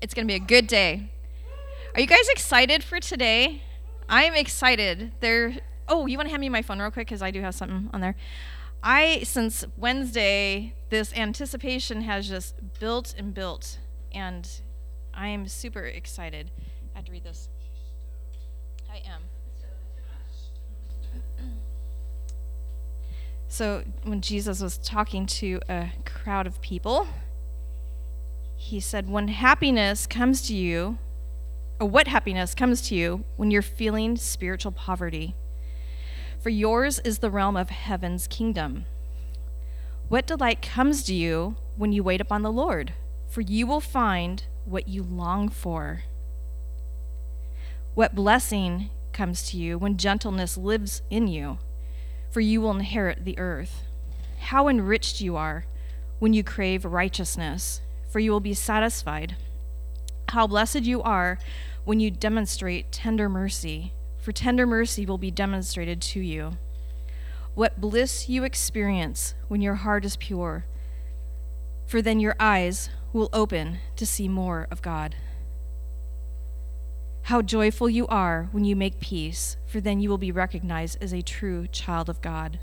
It's going to be a good day. Are you guys excited for today? I'm excited. There. Oh, you want to hand me my phone real quick because I do have something on there. I since Wednesday, this anticipation has just built and built, and I am super excited. I had to read this. I am. So, when Jesus was talking to a crowd of people, he said, When happiness comes to you, or what happiness comes to you when you're feeling spiritual poverty? For yours is the realm of heaven's kingdom. What delight comes to you when you wait upon the Lord? For you will find what you long for. What blessing comes to you when gentleness lives in you? For you will inherit the earth. How enriched you are when you crave righteousness, for you will be satisfied. How blessed you are when you demonstrate tender mercy for tender mercy will be demonstrated to you. What bliss you experience when your heart is pure, for then your eyes will open to see more of God. How joyful you are when you make peace, for then you will be recognized as a true child of God.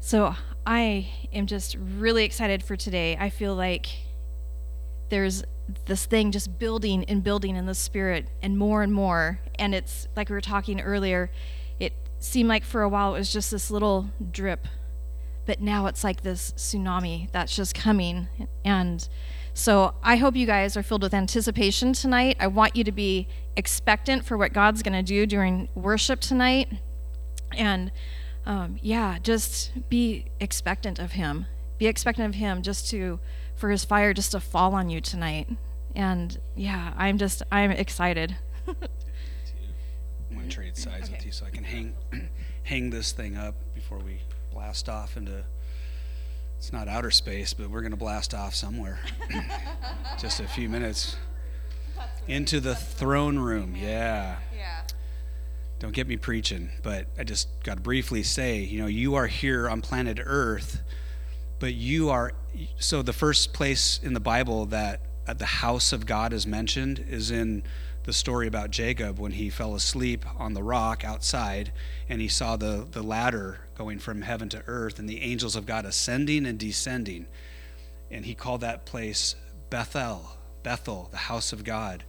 So I am just really excited for today. I feel like there's this thing just building and building in the spirit and more and more. And it's like we were talking earlier, it seemed like for a while it was just this little drip, but now it's like this tsunami that's just coming. And so I hope you guys are filled with anticipation tonight. I want you to be expectant for what God's going to do during worship tonight. And um, yeah, just be expectant of Him. Be expectant of Him just to for his fire just to fall on you tonight. And yeah, I'm just I'm excited. I'm gonna trade sides okay. with you so I can hang hang this thing up before we blast off into it's not outer space, but we're gonna blast off somewhere. just a few minutes. Into the throne room, yeah. Yeah. Don't get me preaching, but I just got to briefly say, you know, you are here on planet Earth but you are so the first place in the bible that uh, the house of god is mentioned is in the story about jacob when he fell asleep on the rock outside and he saw the, the ladder going from heaven to earth and the angels of god ascending and descending. And he called that place bethel bethel the house of god.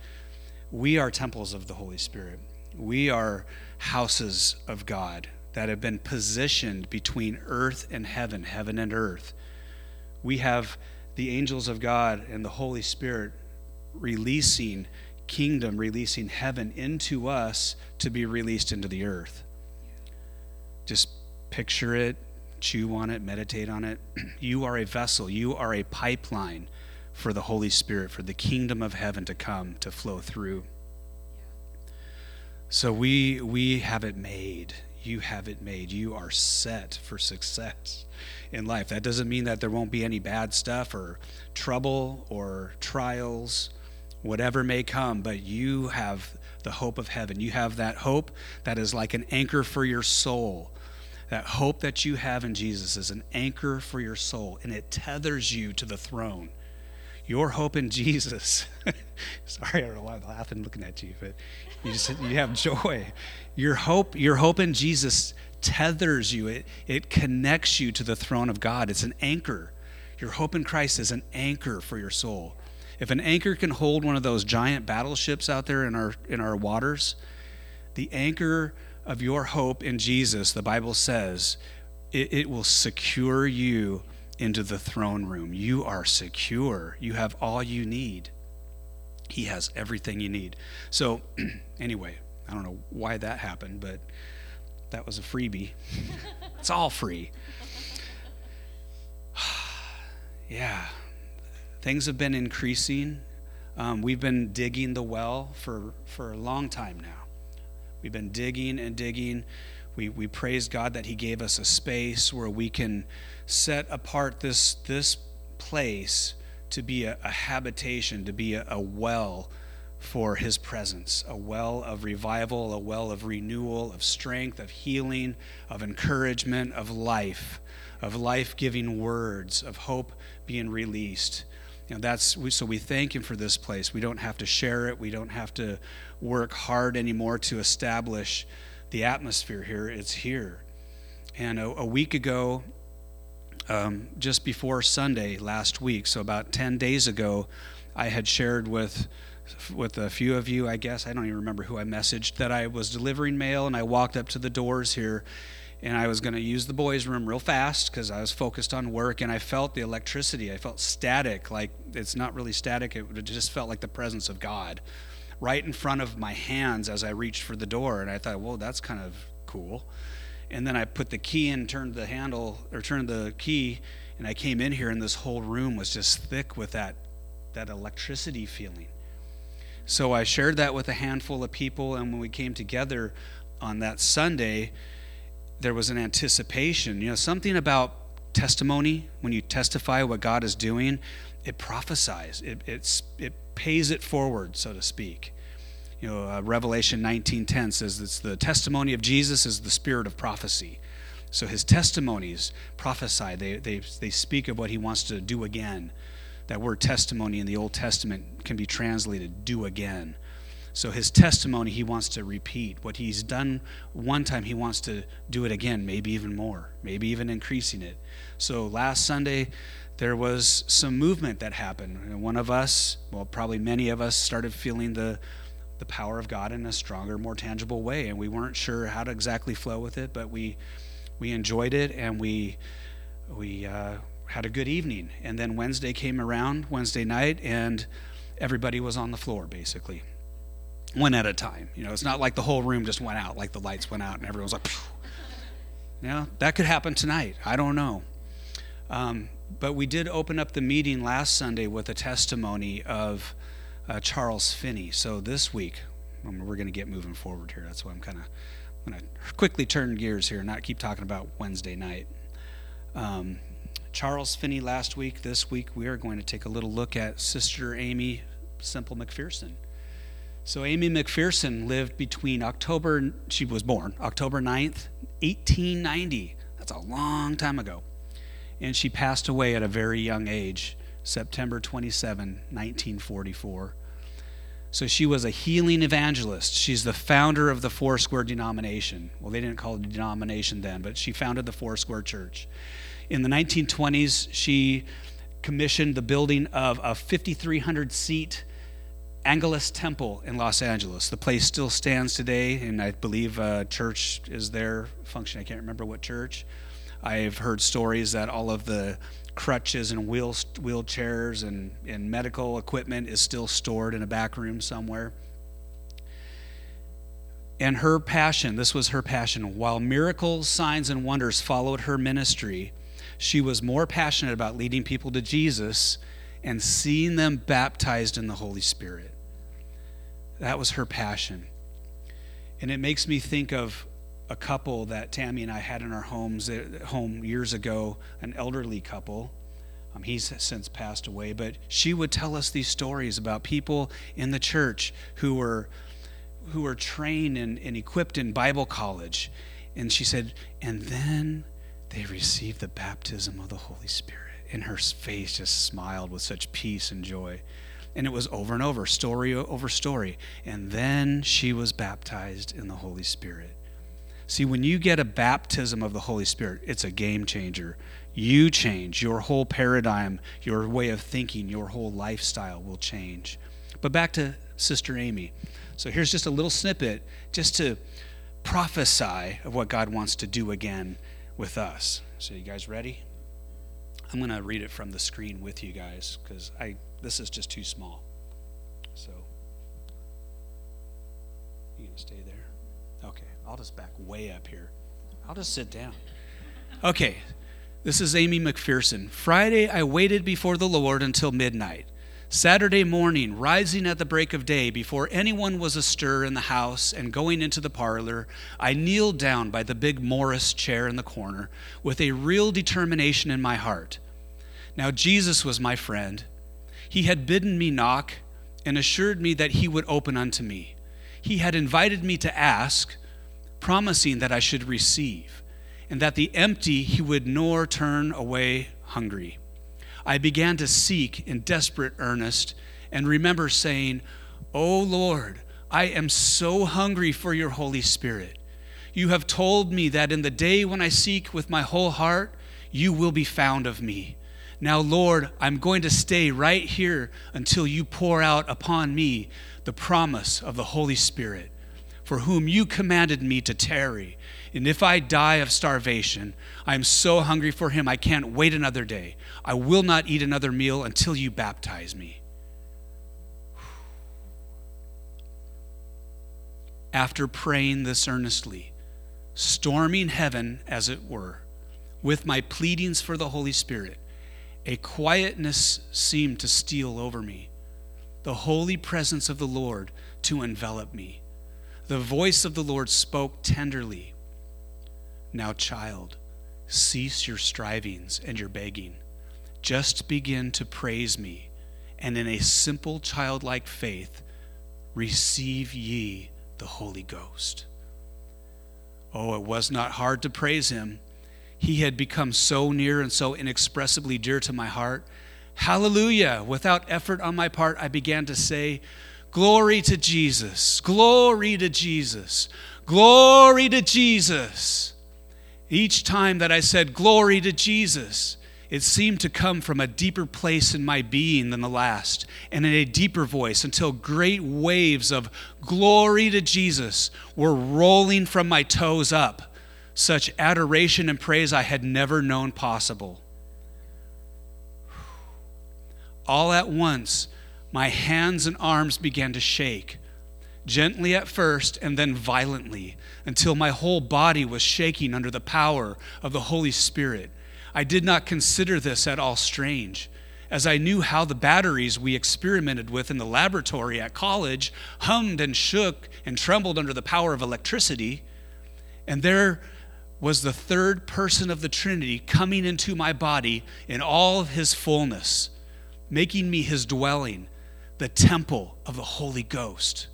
We are temples of the holy spirit we are houses of god that have been positioned between earth and heaven, heaven and earth we have the angels of God and the Holy Spirit releasing kingdom, releasing heaven into us to be released into the earth. Just picture it, chew on it, meditate on it. You are a vessel, you are a pipeline for the Holy Spirit, for the kingdom of heaven to come, to flow through. So we we have it made. You have it made. You are set for success in life. That doesn't mean that there won't be any bad stuff or trouble or trials, whatever may come, but you have the hope of heaven. You have that hope that is like an anchor for your soul. That hope that you have in Jesus is an anchor for your soul, and it tethers you to the throne. Your hope in Jesus. Sorry, I'm laughing looking at you, but you just you have joy. Your hope, your hope in Jesus tethers you, it, it connects you to the throne of God. It's an anchor. Your hope in Christ is an anchor for your soul. If an anchor can hold one of those giant battleships out there in our in our waters, the anchor of your hope in Jesus, the Bible says, it, it will secure you into the throne room. You are secure. You have all you need. He has everything you need. So, anyway, I don't know why that happened, but that was a freebie. it's all free. yeah, things have been increasing. Um, we've been digging the well for, for a long time now. We've been digging and digging. We, we praise God that He gave us a space where we can set apart this, this place to be a, a habitation, to be a, a well for his presence a well of revival, a well of renewal, of strength, of healing, of encouragement, of life, of life giving words, of hope being released. You know, that's so we thank Him for this place. We don't have to share it. We don't have to work hard anymore to establish the atmosphere here. It's here. And a, a week ago, um, just before Sunday last week, so about 10 days ago, I had shared with with a few of you, I guess. I don't even remember who I messaged that I was delivering mail and I walked up to the doors here and I was going to use the boys' room real fast because I was focused on work and I felt the electricity. I felt static, like it's not really static, it just felt like the presence of God right in front of my hands as I reached for the door. And I thought, whoa, that's kind of cool. And then I put the key in, turned the handle or turned the key, and I came in here, and this whole room was just thick with that that electricity feeling. So I shared that with a handful of people, and when we came together on that Sunday, there was an anticipation. You know, something about testimony, when you testify what God is doing, it prophesies, it, it pays it forward, so to speak. You know, uh, Revelation 19:10 says it's the testimony of Jesus is the spirit of prophecy. So his testimonies prophesy. They, they, they speak of what he wants to do again. That word testimony in the Old Testament can be translated do again. So his testimony, he wants to repeat. What he's done one time, he wants to do it again, maybe even more, maybe even increasing it. So last Sunday, there was some movement that happened. And one of us, well, probably many of us, started feeling the, the power of God in a stronger, more tangible way. And we weren't sure how to exactly flow with it, but we, we enjoyed it and we, we, uh, had a good evening. And then Wednesday came around, Wednesday night, and everybody was on the floor basically, one at a time. You know, it's not like the whole room just went out, like the lights went out and everyone was like, Phew. yeah, that could happen tonight. I don't know. Um, but we did open up the meeting last Sunday with a testimony of uh, Charles Finney. So this week, um, we're going to get moving forward here. That's why I'm kind of going to quickly turn gears here, and not keep talking about Wednesday night. Um, Charles Finney last week. This week, we are going to take a little look at Sister Aimee Semple McPherson. So, Aimee McPherson lived between October, she was born October 9th, 1890. That's a long time ago. And she passed away at a very young age, September 27, 1944. So she was a healing evangelist. She's the founder of the Foursquare denomination. Well, they didn't call it a denomination then, but she founded the Foursquare Church. In the 1920s, she commissioned the building of a 5,300 seat Angelus Temple in Los Angeles. The place still stands today, and I believe a church is there functioning. I can't remember what church. I've heard stories that all of the crutches and wheel, wheelchairs and, and medical equipment is still stored in a back room somewhere. And her passion, this was her passion, while miracles, signs, and wonders followed her ministry, she was more passionate about leading people to Jesus and seeing them baptized in the Holy Spirit. That was her passion. And it makes me think of a couple that Tammy and I had in our homes uh, home years ago, an elderly couple. Um, he's since passed away, but she would tell us these stories about people in the church who were who were trained and, and equipped in Bible college. And she said, and then they received the baptism of the Holy Spirit. And her face just smiled with such peace and joy. And it was over and over, story over story. And then she was baptized in the Holy Spirit. See, when you get a baptism of the Holy Spirit, it's a game changer. You change. Your whole paradigm, your way of thinking, your whole lifestyle will change. But back to Sister Aimee. So here's just a little snippet just to prophesy of what God wants to do again with us. So you guys ready? I'm going to read it from the screen with you guys cuz I this is just too small. So you to stay there? I'll just back way up here. I'll just sit down. Okay. This is Aimee McPherson. Friday I waited before the Lord until midnight. Saturday morning, rising at the break of day, before anyone was astir in the house and going into the parlor, I kneeled down by the big Morris chair in the corner with a real determination in my heart. Now, Jesus was my friend. He had bidden me knock and assured me that he would open unto me. He had invited me to ask, promising that I should receive, and that the empty he would nor turn away hungry. I began to seek in desperate earnest and remember saying, O Lord, I am so hungry for your Holy Spirit. You have told me that in the day when I seek with my whole heart, you will be found of me. Now, Lord, I'm going to stay right here until you pour out upon me the promise of the Holy Spirit, for whom you commanded me to tarry. And if I die of starvation, I am so hungry for him, I can't wait another day. I will not eat another meal until you baptize me. After praying this earnestly, storming heaven, as it were, with my pleadings for the Holy Spirit, a quietness seemed to steal over me, the holy presence of the Lord to envelop me. The voice of the Lord spoke tenderly Now, child, cease your strivings and your begging. Just begin to praise me, and in a simple childlike faith, receive ye the Holy Ghost. Oh, it was not hard to praise him. He had become so near and so inexpressibly dear to my heart. Hallelujah! Without effort on my part, I began to say, Glory to Jesus! Glory to Jesus! Glory to Jesus! Each time that I said, Glory to Jesus, it seemed to come from a deeper place in my being than the last, and in a deeper voice, until great waves of glory to Jesus were rolling from my toes up, such adoration and praise I had never known possible. All at once, my hands and arms began to shake, gently at first and then violently, until my whole body was shaking under the power of the Holy Spirit. I did not consider this at all strange, as I knew how the batteries we experimented with in the laboratory at college hummed and shook and trembled under the power of electricity. And there was the third person of the Trinity coming into my body in all of his fullness, making me his dwelling, the temple of the Holy Ghost.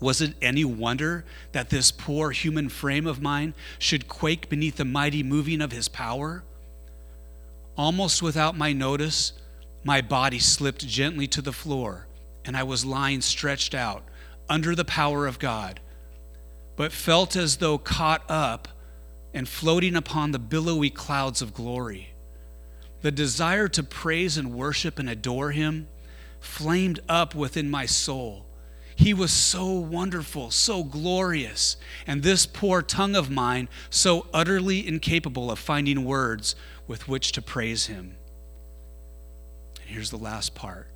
Was it any wonder that this poor human frame of mine should quake beneath the mighty moving of his power? Almost without my notice, my body slipped gently to the floor, and I was lying stretched out under the power of God, but felt as though caught up and floating upon the billowy clouds of glory. The desire to praise and worship and adore him flamed up within my soul he was so wonderful, so glorious, and this poor tongue of mine so utterly incapable of finding words with which to praise him. And here's the last part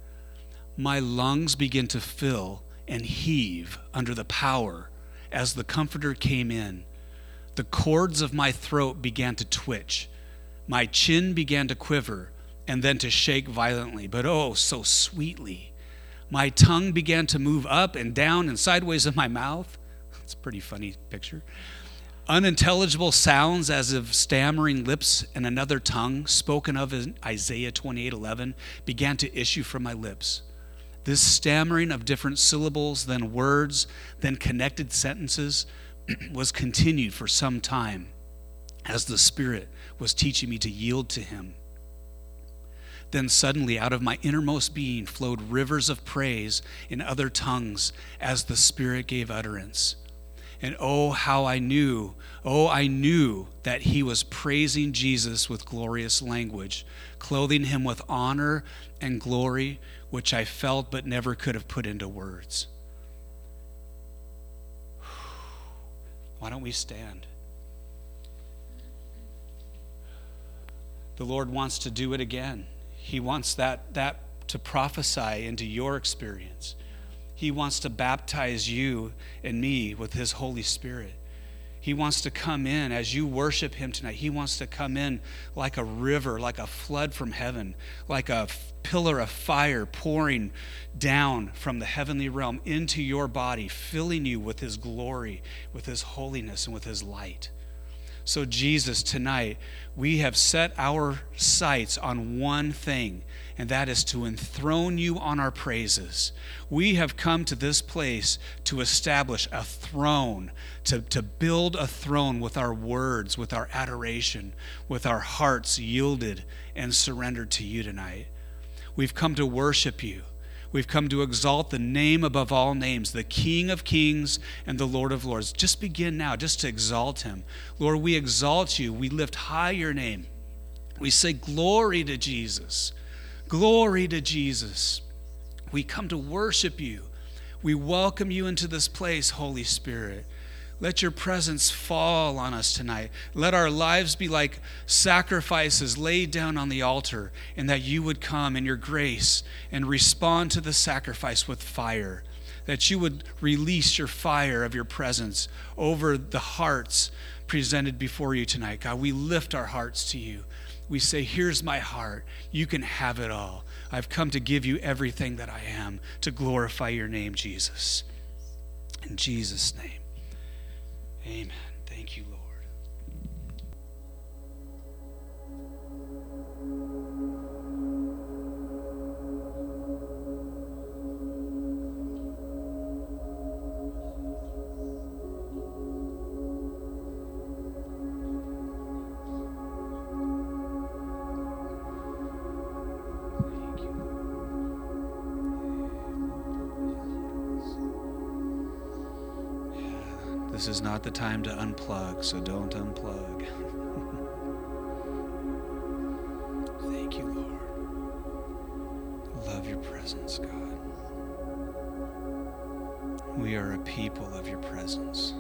my lungs begin to fill and heave under the power as the Comforter came in. The cords of my throat began to twitch. My chin began to quiver and then to shake violently, but oh, so sweetly. My tongue began to move up and down and sideways in my mouth. It's a pretty funny picture. Unintelligible sounds as of stammering lips and another tongue, spoken of in Isaiah 28:11, began to issue from my lips. This stammering of different syllables, then words, then connected sentences, was continued for some time as the Spirit was teaching me to yield to Him. Then suddenly, out of my innermost being flowed rivers of praise in other tongues as the Spirit gave utterance. And oh, how I knew, oh, I knew that he was praising Jesus with glorious language, clothing him with honor and glory, which I felt but never could have put into words. Why don't we stand? The Lord wants to do it again. He wants that, that to prophesy into your experience. He wants to baptize you and me with His Holy Spirit. He wants to come in as you worship Him tonight. He wants to come in like a river, like a flood from heaven, like a pillar of fire pouring down from the heavenly realm into your body, filling you with His glory, with His holiness, and with His light. So, Jesus, tonight, we have set our sights on one thing, and that is to enthrone you on our praises. We have come to this place to establish a throne, to, to build a throne with our words, with our adoration, with our hearts yielded and surrendered to you tonight. We've come to worship you. We've come to exalt the name above all names, the King of kings and the Lord of lords. Just begin now, just to exalt him. Lord, we exalt you. We lift high your name. We say, Glory to Jesus. Glory to Jesus. We come to worship you. We welcome you into this place, Holy Spirit. Let your presence fall on us tonight. Let our lives be like sacrifices laid down on the altar, and that you would come in your grace and respond to the sacrifice with fire. That you would release your fire of your presence over the hearts presented before you tonight. God, we lift our hearts to you. We say, Here's my heart. You can have it all. I've come to give you everything that I am to glorify your name, Jesus. In Jesus' name. Amen. Thank you, Lord. This is not the time to unplug, so don't unplug. Thank you, Lord. Love your presence, God. We are a people of your presence.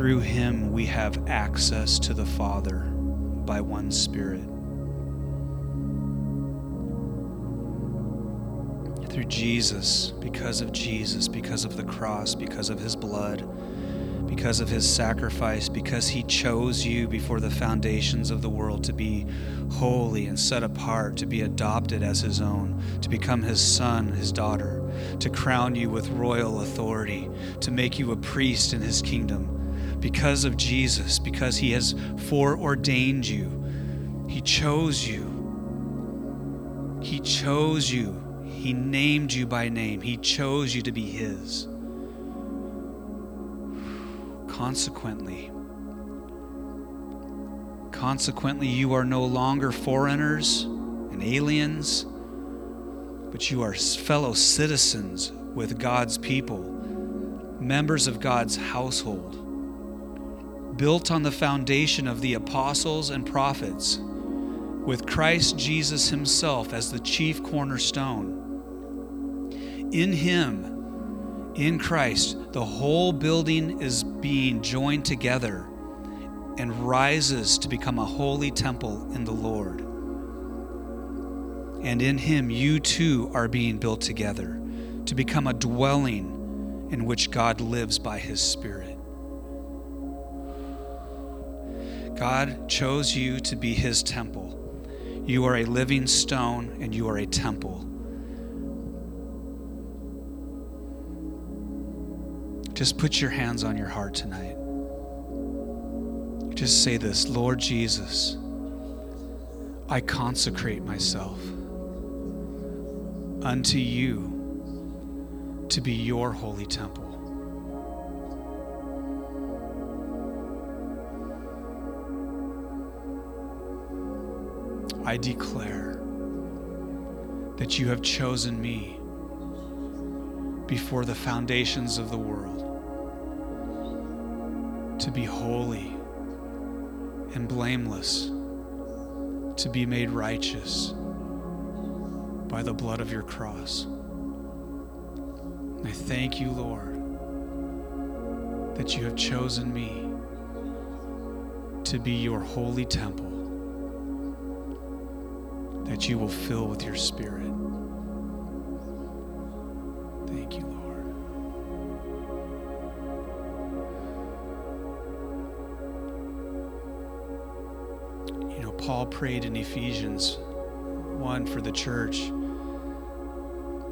Through him we have access to the Father by one Spirit. Through Jesus, because of Jesus, because of the cross, because of his blood, because of his sacrifice, because he chose you before the foundations of the world to be holy and set apart, to be adopted as his own, to become his son, his daughter, to crown you with royal authority, to make you a priest in his kingdom. Because of Jesus, because He has foreordained you. He chose you. He chose you. He named you by name. He chose you to be His. Consequently, consequently, you are no longer foreigners and aliens, but you are fellow citizens with God's people, members of God's household, built on the foundation of the apostles and prophets, with Christ Jesus Himself as the chief cornerstone. In Him, in Christ, the whole building is being joined together and rises to become a holy temple in the Lord. And in Him, you too are being built together to become a dwelling in which God lives by His Spirit. God chose you to be His temple. You are a living stone and you are a temple. Just put your hands on your heart tonight. Just say this Lord Jesus, I consecrate myself unto you to be your holy temple. I declare that you have chosen me before the foundations of the world to be holy and blameless, to be made righteous by the blood of your cross. I thank you, Lord, that you have chosen me to be your holy temple, that you will fill with your spirit. Thank you, Lord. You know, Paul prayed in Ephesians 1 for the church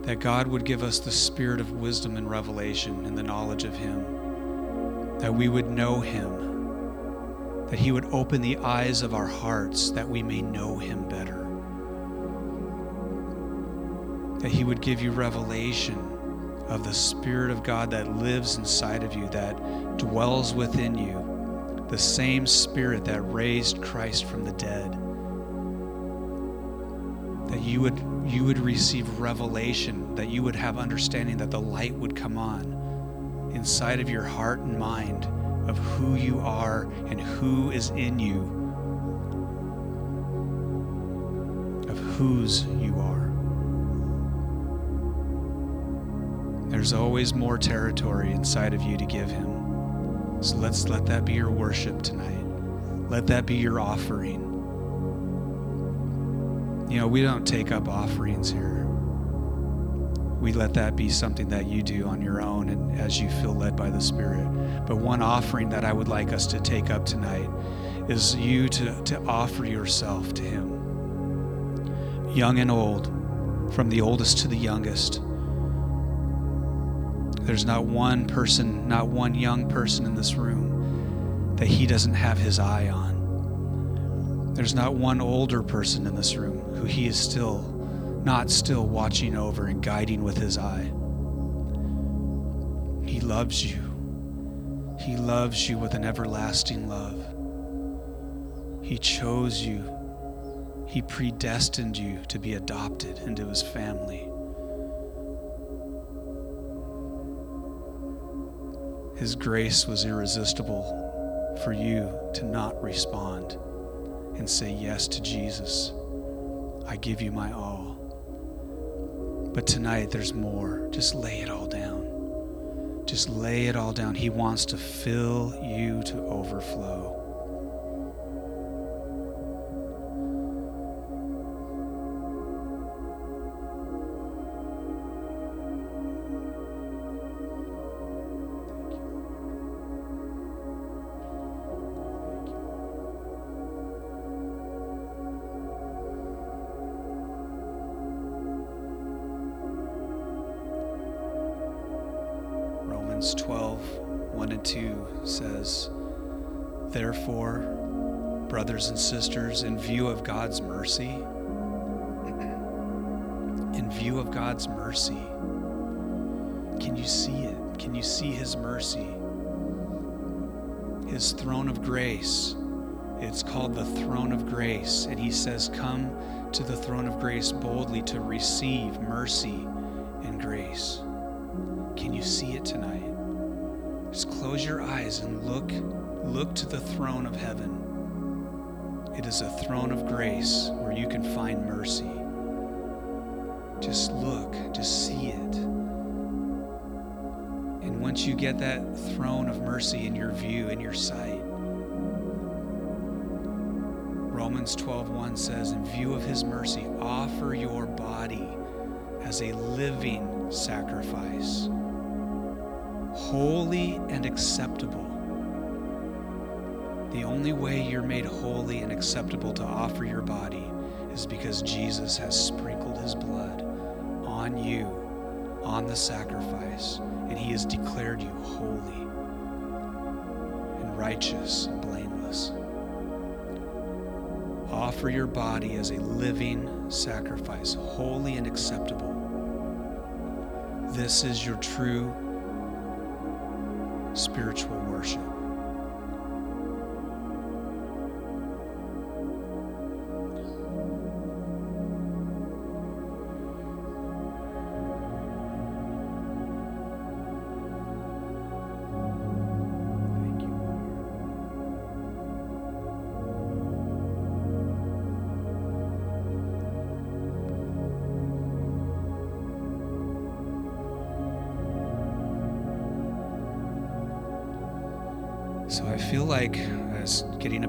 that God would give us the spirit of wisdom and revelation and the knowledge of Him, that we would know Him, that He would open the eyes of our hearts that we may know Him better, that He would give you revelation of the Spirit of God that lives inside of you, that dwells within you, the same Spirit that raised Christ from the dead. That you would you would receive revelation that you would have understanding that the light would come on inside of your heart and mind of who you are and who is in you of whose you are there's always more territory inside of you to give him so let's let that be your worship tonight let that be your offering you know, we don't take up offerings here. We let that be something that you do on your own and as you feel led by the Spirit. But one offering that I would like us to take up tonight is you to, to offer yourself to Him. Young and old, from the oldest to the youngest. There's not one person, not one young person in this room that He doesn't have His eye on. There's not one older person in this room who he is still not still watching over and guiding with his eye. He loves you. He loves you with an everlasting love. He chose you. He predestined you to be adopted into his family. His grace was irresistible for you to not respond and say yes to Jesus. I give you my all. But tonight there's more. Just lay it all down. Just lay it all down. He wants to fill you to overflow. Romans 12, 1 and 2 says, Therefore, brothers and sisters, in view of God's mercy, in view of God's mercy, can you see it? Can you see His mercy? His throne of grace. It's called the throne of grace. And He says, Come to the throne of grace boldly to receive mercy and grace. Can you see it tonight? Just close your eyes and look look to the throne of heaven. It is a throne of grace where you can find mercy. Just look, just see it. And once you get that throne of mercy in your view, in your sight, Romans 12:1 says, "In view of his mercy, offer your body as a living sacrifice, holy and acceptable." The only way you're made holy and acceptable to offer your body is because Jesus has sprinkled his blood on you on the sacrifice, and he has declared you holy and righteous and blameless. Offer your body as a living sacrifice, holy and acceptable. This is your true spiritual worship.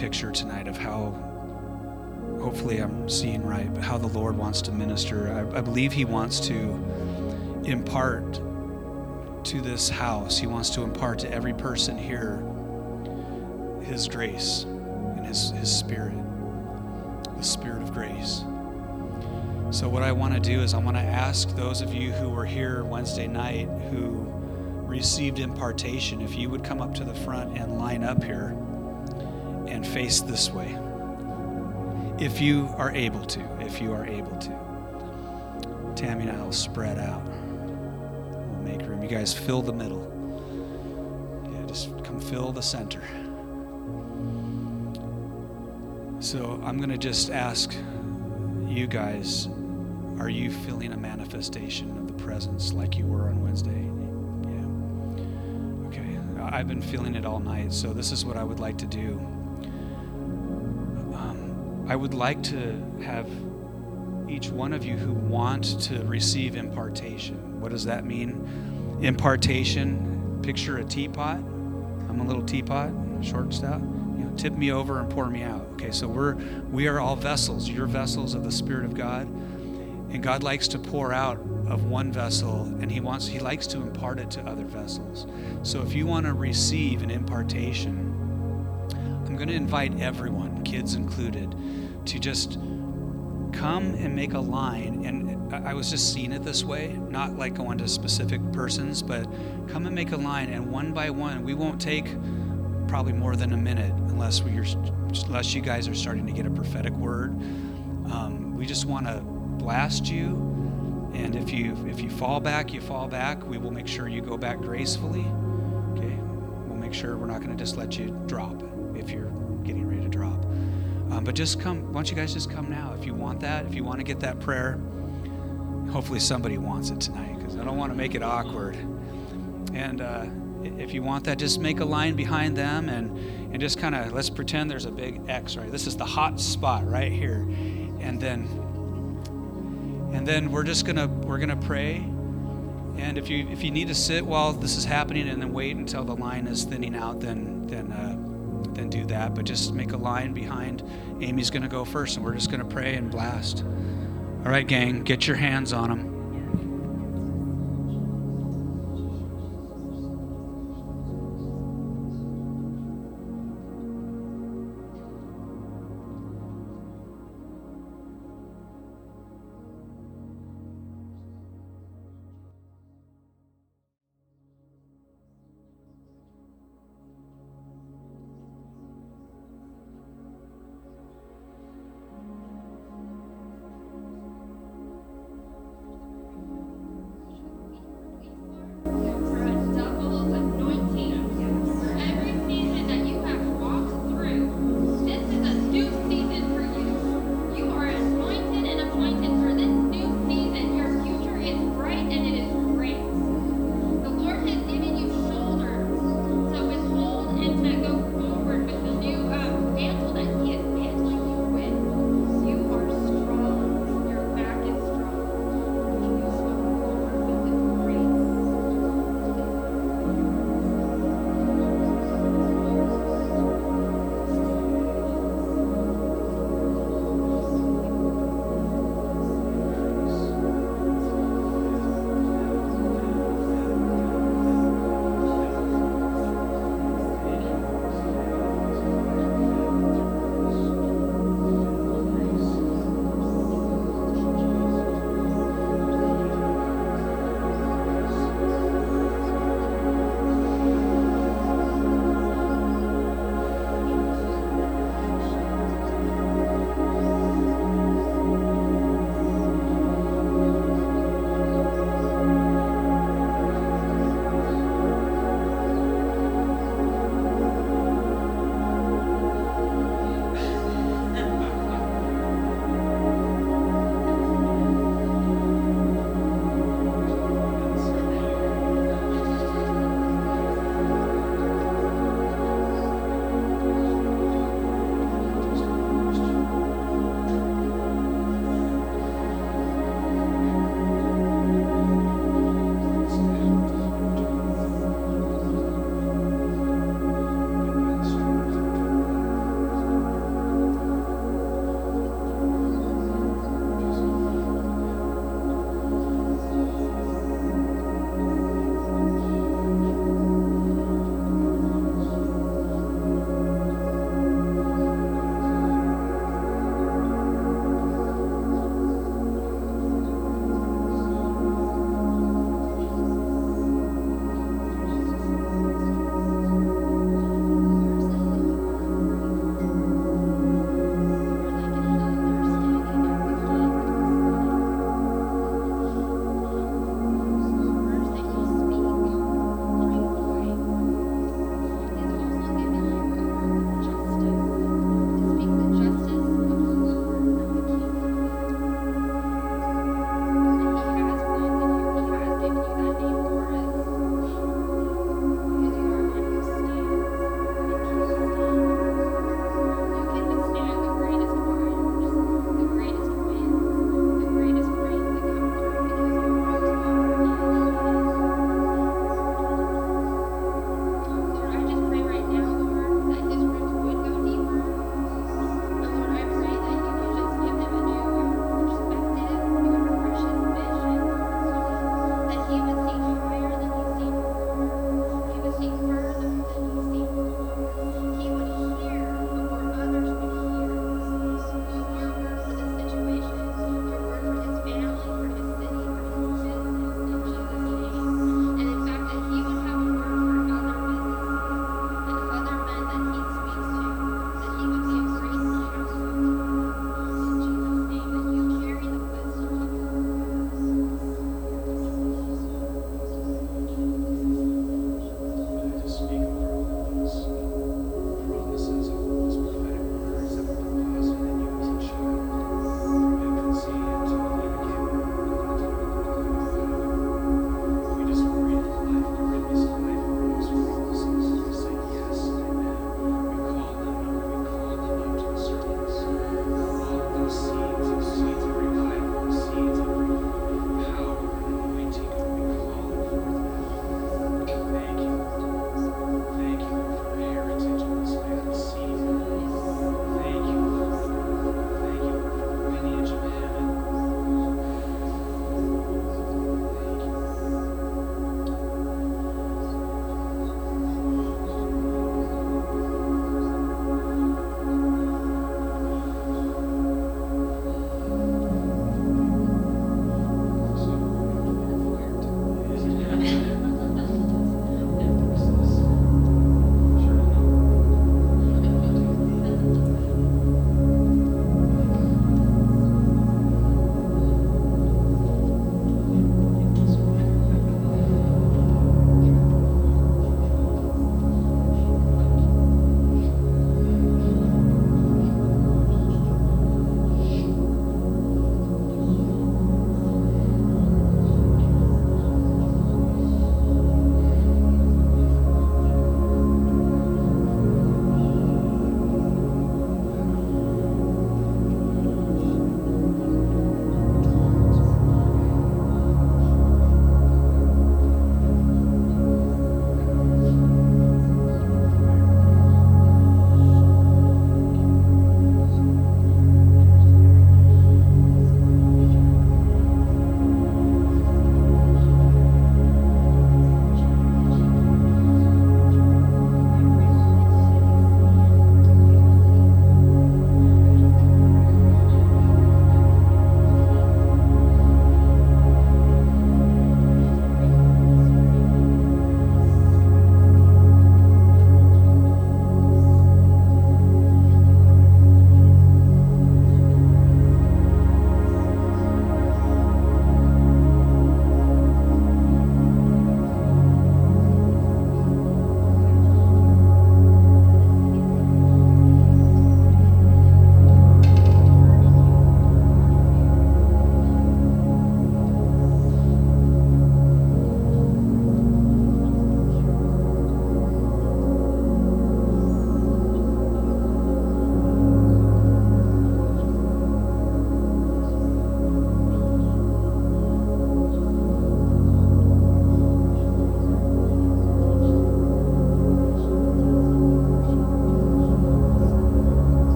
Picture tonight of how, hopefully, I'm seeing right, but how the Lord wants to minister. I, I believe He wants to impart to this house, He wants to impart to every person here His grace and His, His Spirit, the Spirit of grace. So, what I want to do is, I want to ask those of you who were here Wednesday night who received impartation, if you would come up to the front and line up here and face this way. If you are able to, if you are able to. Tammy and I will spread out. We'll make room. You guys fill the middle. Yeah, just come fill the center. So I'm going to just ask you guys are you feeling a manifestation of the presence like you were on Wednesday? Yeah. Okay. I've been feeling it all night, so this is what I would like to do. I would like to have each one of you who want to receive impartation. What does that mean? Impartation, picture a teapot. I'm a little teapot, short stout. You know, tip me over and pour me out. Okay, so we're we are all vessels. You're vessels of the Spirit of God. And God likes to pour out of one vessel and he wants he likes to impart it to other vessels. So if you want to receive an impartation, I'm going to invite everyone, kids included, to just come and make a line. And I was just seeing it this way, not like going to specific persons, but come and make a line. And one by one, we won't take probably more than a minute unless we are unless you guys are starting to get a prophetic word. Um, we just want to blast you. And if you if you fall back you fall back. We will make sure you go back gracefully. Okay? We'll make sure we're not going to just let you drop if you're um, but just come why don't you guys just come now if you want that if you want to get that prayer. Hopefully somebody wants it tonight because i don't want to make it awkward. And uh, if you want that just make a line behind them and and just kind of let's pretend there's a big x right? This is the hot spot right here. And then and then we're just gonna we're gonna pray. And if you if you need to sit while this is happening and then wait until the line is thinning out then then uh, then do that but just make a line behind amy's gonna go first and we're just gonna pray and blast. All right gang get your hands on them